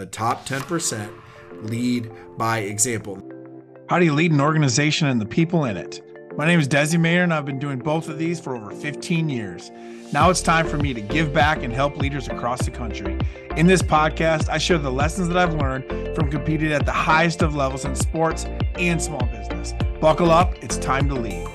The top 10% lead by example. How do you lead an organization and the people in it? My name is Desi Mayner, and I've been doing both of these for over 15 years. Now it's time for me to give back and help leaders across the country. In this podcast, I share the lessons that I've learned from competing at the highest of levels in sports and small business. Buckle up, it's time to lead.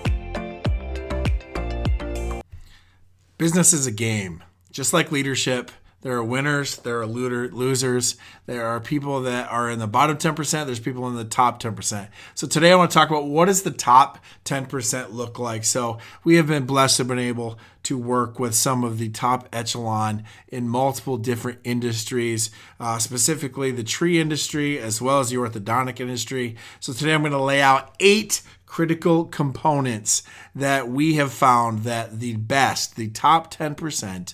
Business is a game, just like leadership. There are winners, there are looter, losers, there are people that are in the bottom 10%, there's people in the top 10%. So today I want to talk about what does the top 10% look like. So we have been blessed to have been able to work with some of the top echelon in multiple different industries, uh, specifically the tree industry as well as the orthodontic industry. So today I'm going to lay out eight critical components that we have found that the best, the top 10%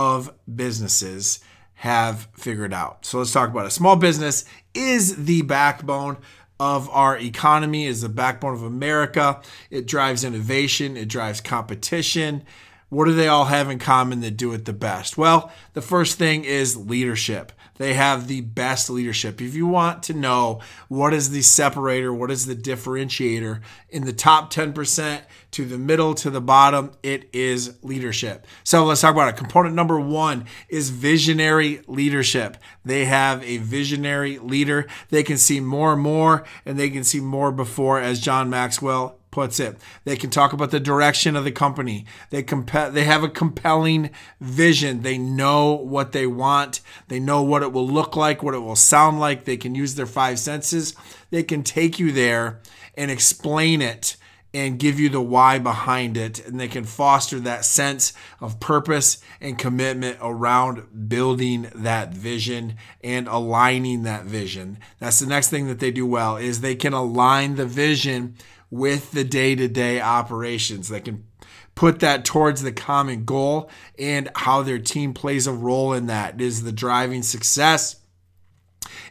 of businesses have figured out. So let's talk about it. Small business is the backbone of our economy, is the backbone of America. It drives innovation, it drives competition. What do they all have in common that do it the best? Well, the first thing is leadership. They have the best leadership. If you want to know what is the separator, what is the differentiator in the top 10% to the middle to the bottom, it is leadership. So let's talk about it. Component number one is visionary leadership. They have a visionary leader. They can see more and more, and they can see more before, as John Maxwell puts it. They can talk about the direction of the company. They comp- they have a compelling vision. They know what they want. They know what it will look like, what it will sound like. They can use their five senses. They can take you there and explain it and give you the why behind it and they can foster that sense of purpose and commitment around building that vision and aligning that vision. That's the next thing that they do well is they can align the vision with the day to day operations. They can put that towards the common goal and how their team plays a role in that. It is the driving success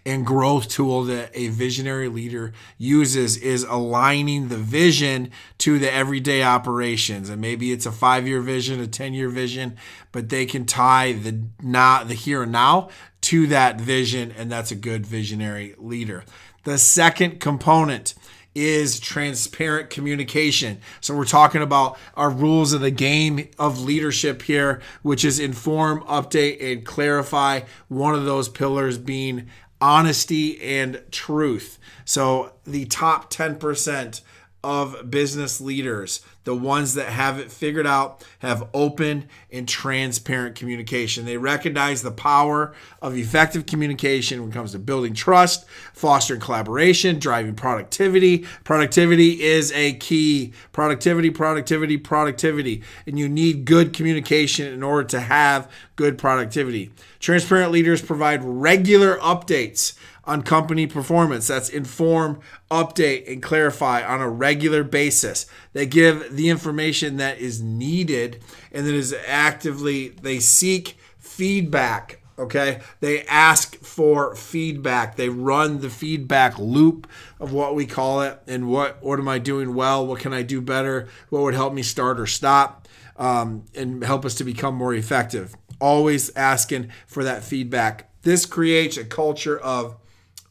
and growth tool that a visionary leader uses is aligning the vision to the everyday operations. And maybe it's a 5-year vision a 10-year vision but they can tie the not the here and now to that vision and that's a good visionary leader. The second component is transparent communication. So we're talking about our rules of the game of leadership here, which is inform, update, and clarify. One of those pillars being honesty and truth. So the top 10% of business leaders, the ones that have it figured out, have open and transparent communication. They recognize the power of effective communication when it comes to building trust, fostering collaboration, driving productivity. Productivity is a key. Productivity, productivity, productivity. And you need good communication in order to have good productivity. Transparent leaders provide regular updates on company performance. That's inform, update, and clarify on a regular basis. They give the information that is needed and that is actively, they seek feedback. Okay, they ask for feedback. They run the feedback loop of what we call it, and what what am I doing well? What can I do better? What would help me start or stop, um, and help us to become more effective? Always asking for that feedback. This creates a culture of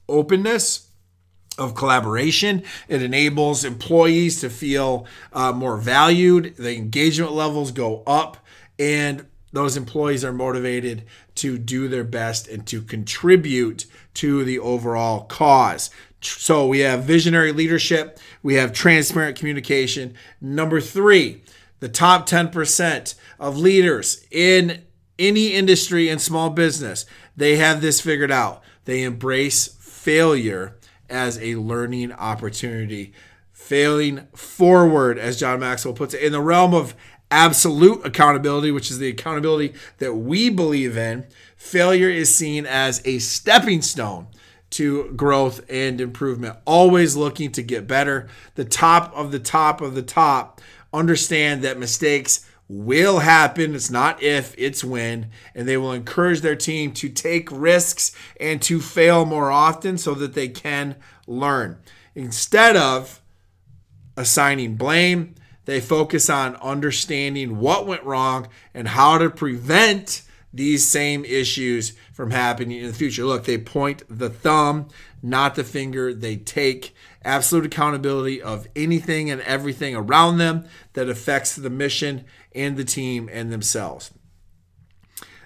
openness of collaboration. It enables employees to feel uh, more valued. The engagement levels go up, and those employees are motivated to do their best and to contribute to the overall cause. So we have visionary leadership, we have transparent communication. Number three, the top 10% of leaders in any industry and small business, they have this figured out. They embrace failure as a learning opportunity. Failing forward, as John Maxwell puts it, in the realm of absolute accountability, which is the accountability that we believe in, failure is seen as a stepping stone to growth and improvement. Always looking to get better. The top of the top of the top understand that mistakes will happen. It's not if, it's when. And they will encourage their team to take risks and to fail more often so that they can learn. Instead of assigning blame, they focus on understanding what went wrong and how to prevent these same issues from happening in the future. Look, they point the thumb, not the finger. They take absolute accountability of anything and everything around them that affects the mission and the team and themselves.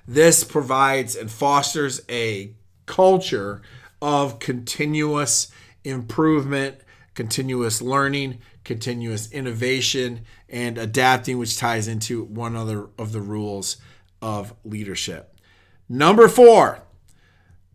This provides and fosters a culture of continuous improvement, continuous learning, continuous innovation, and adapting, which ties into one other of the rules of leadership. Number four,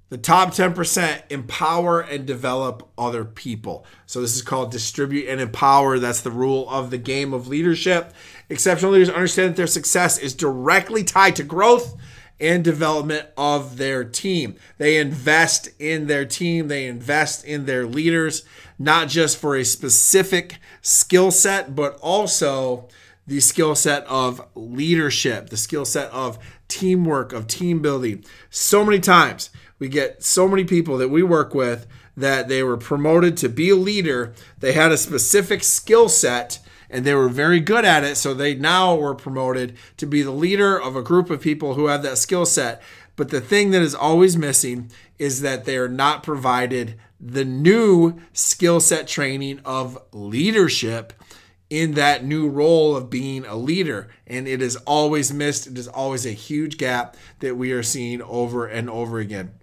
the top 10% empower and develop other people. So this is called distribute and empower. That's the rule of the game of leadership. Exceptional leaders understand that their success is directly tied to growth and development of their team. They invest in their team, they invest in their leaders, not just for a specific skill set, but also the skill set of leadership, the skill set of teamwork, of team building. So many times we get so many people that we work with that they were promoted to be a leader, they had a specific skill set and they were very good at it. So they now were promoted to be the leader of a group of people who have that skill set. But the thing that is always missing is that they are not provided the new skill set training of leadership in that new role of being a leader. And it is always missed. It is always a huge gap that we are seeing over and over again.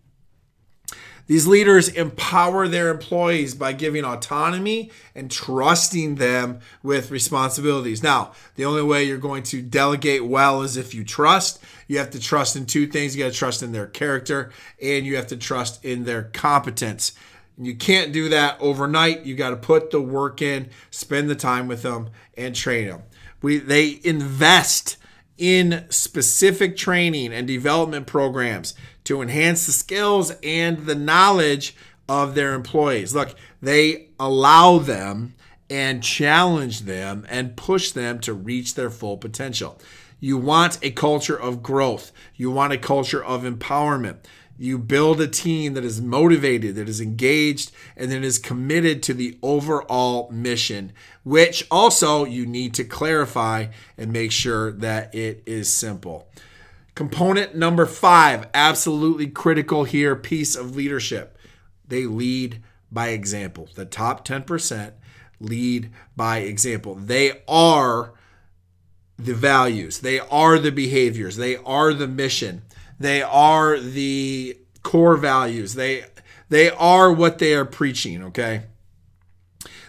These leaders empower their employees by giving autonomy and trusting them with responsibilities. Now, the only way you're going to delegate well is if you trust. You have to trust in two things you got to trust in their character and you have to trust in their competence. And you can't do that overnight. You got to put the work in, spend the time with them, and train them. We, they invest in specific training and development programs to enhance the skills and the knowledge of their employees. Look, they allow them and challenge them and push them to reach their full potential. You want a culture of growth, you want a culture of empowerment. You build a team that is motivated, that is engaged, and that is committed to the overall mission, which also you need to clarify and make sure that it is simple. Component number five, absolutely critical here piece of leadership. They lead by example. The top 10% lead by example. They are the values, they are the behaviors, they are the mission, they are the core values. They they are what they are preaching, okay?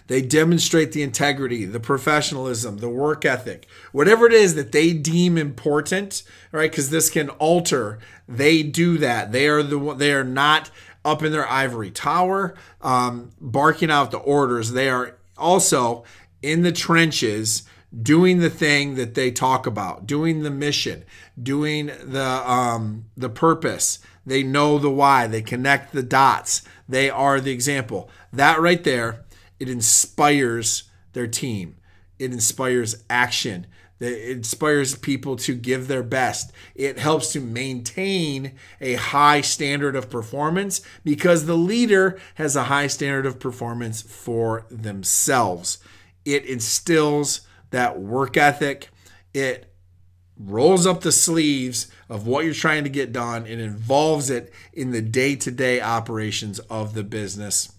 They demonstrate the integrity, the professionalism, the work ethic, whatever it is that they deem important, right? Because this can alter. They do that. They are the they are not up in their ivory tower, um, barking out the orders. They are also in the trenches doing the thing that they talk about, doing the mission, doing the um, the purpose. They know the why. They connect the dots. They are the example. That right there it inspires their team. It inspires action. It inspires people to give their best. It helps to maintain a high standard of performance because the leader has a high standard of performance for themselves. It instills that work ethic. It rolls up the sleeves of what you're trying to get done and involves it in the day to day operations of the business.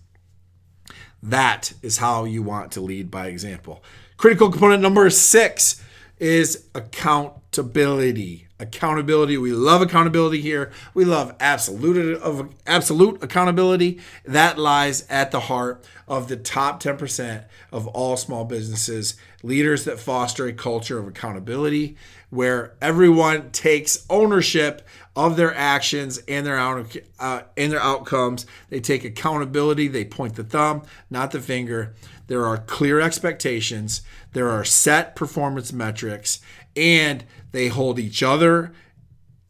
That is how you want to lead by example. Critical component number six is accountability. Accountability. We love accountability here. We love absolute of absolute accountability. That lies at the heart of the top 10% of all small businesses. Leaders that foster a culture of accountability where everyone takes ownership of their actions and their out, uh, and their outcomes. They take accountability. They point the thumb, not the finger. There are clear expectations. There are set performance metrics, and they hold each other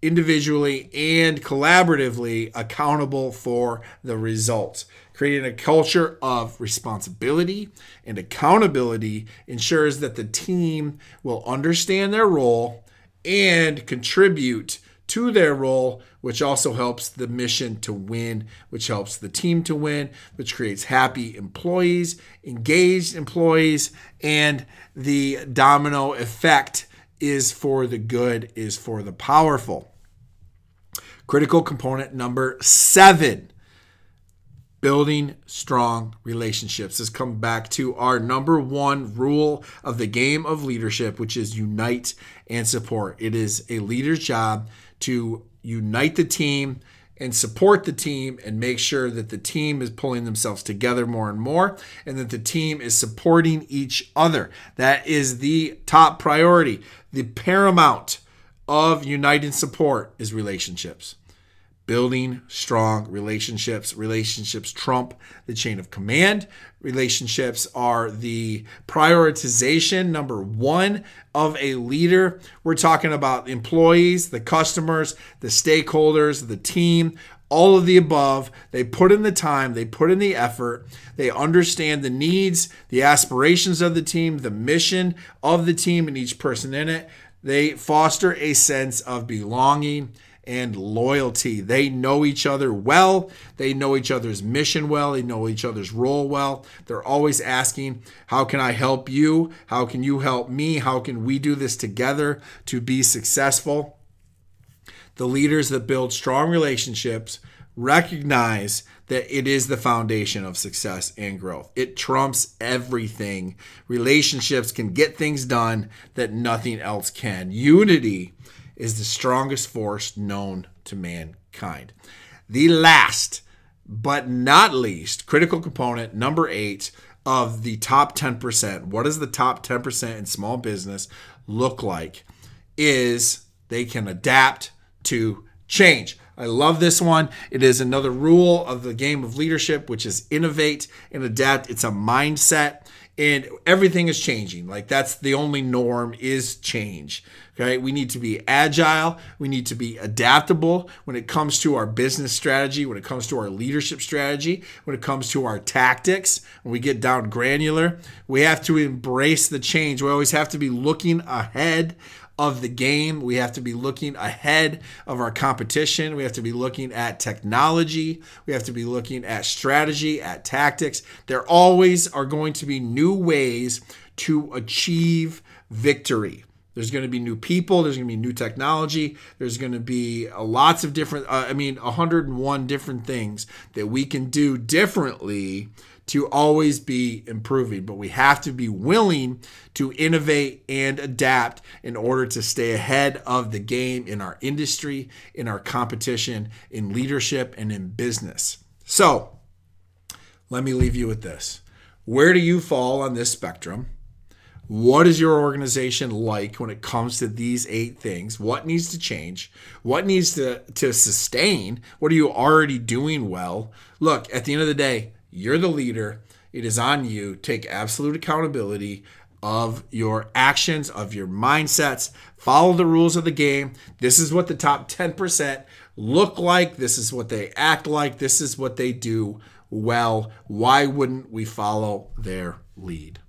individually and collaboratively accountable for the results. Creating a culture of responsibility and accountability ensures that the team will understand their role and contribute to their role, which also helps the mission to win, which helps the team to win, which creates happy employees, engaged employees, and the domino effect is for the good, is for the powerful. Critical component number seven building strong relationships. has come back to our number one rule of the game of leadership, which is unite and support. It is a leader's job to unite the team and support the team and make sure that the team is pulling themselves together more and more and that the team is supporting each other. That is the top priority. The paramount of united support is relationships building strong relationships. Relationships trump the chain of command. Relationships are the prioritization number one of a leader. We're talking about employees, the customers, the stakeholders, the team. All of the above, they put in the time, they put in the effort, they understand the needs, the aspirations of the team, the mission of the team, and each person in it. They foster a sense of belonging and loyalty. They know each other well. They know each other's mission well. They know each other's role well. They're always asking, How can I help you? How can you help me? How can we do this together to be successful? The leaders that build strong relationships recognize that it is the foundation of success and growth. It trumps everything. Relationships can get things done that nothing else can. Unity is the strongest force known to mankind. The last but not least critical component, number eight of the top 10%, what does the top 10% in small business look like? Is they can adapt to change. I love this one. It is another rule of the game of leadership, which is innovate and adapt. It's a mindset and everything is changing. Like that's the only norm is change. Okay. We need to be agile. We need to be adaptable when it comes to our business strategy, when it comes to our leadership strategy, when it comes to our tactics. When we get down granular, we have to embrace the change. We always have to be looking ahead of the game. We have to be looking ahead of our competition. We have to be looking at technology. We have to be looking at strategy, at tactics. There always are going to be new ways to achieve victory. There's going to be new people. There's going to be new technology. There's going to be lots of different, uh, I mean, 101 different things that we can do differently to always be improving, but we have to be willing to innovate and adapt in order to stay ahead of the game in our industry, in our competition, in leadership, and in business. So, let me leave you with this. Where do you fall on this spectrum? What is your organization like when it comes to these eight things? What needs to change? What needs to, to sustain? What are you already doing well? Look, at the end of the day, you're the leader. It is on you. Take absolute accountability of your actions, of your mindsets. Follow the rules of the game. This is what the top 10% look like. This is what they act like. This is what they do well. Why wouldn't we follow their lead?